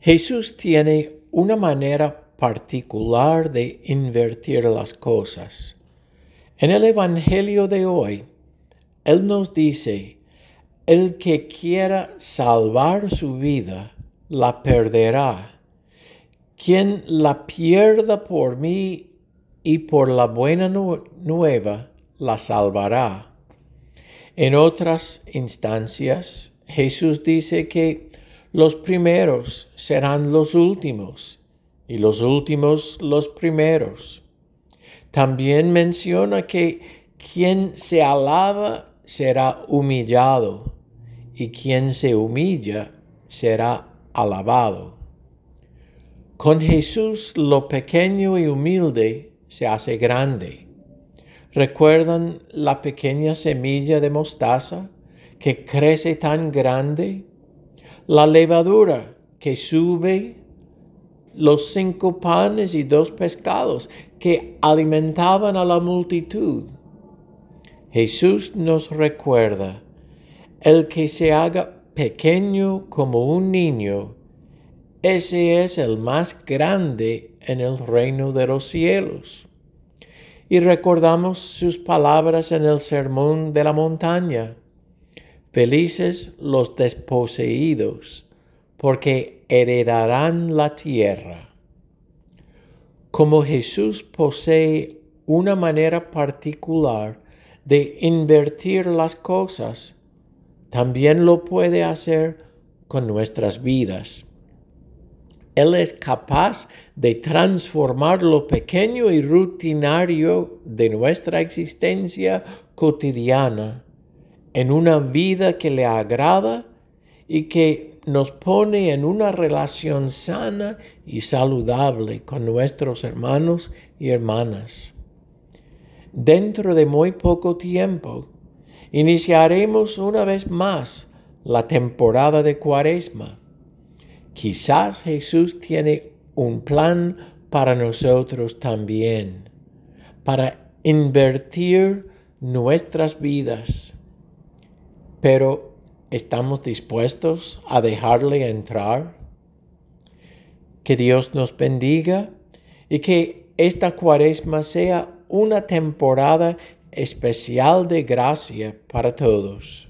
Jesús tiene una manera particular de invertir las cosas. En el Evangelio de hoy, Él nos dice, el que quiera salvar su vida, la perderá. Quien la pierda por mí y por la buena nueva, la salvará. En otras instancias, Jesús dice que los primeros serán los últimos y los últimos los primeros. También menciona que quien se alaba será humillado y quien se humilla será alabado. Con Jesús lo pequeño y humilde se hace grande. ¿Recuerdan la pequeña semilla de mostaza que crece tan grande? La levadura que sube los cinco panes y dos pescados que alimentaban a la multitud. Jesús nos recuerda, el que se haga pequeño como un niño, ese es el más grande en el reino de los cielos. Y recordamos sus palabras en el sermón de la montaña. Felices los desposeídos, porque heredarán la tierra. Como Jesús posee una manera particular de invertir las cosas, también lo puede hacer con nuestras vidas. Él es capaz de transformar lo pequeño y rutinario de nuestra existencia cotidiana en una vida que le agrada y que nos pone en una relación sana y saludable con nuestros hermanos y hermanas. Dentro de muy poco tiempo, iniciaremos una vez más la temporada de Cuaresma. Quizás Jesús tiene un plan para nosotros también, para invertir nuestras vidas. Pero ¿estamos dispuestos a dejarle entrar? Que Dios nos bendiga y que esta cuaresma sea una temporada especial de gracia para todos.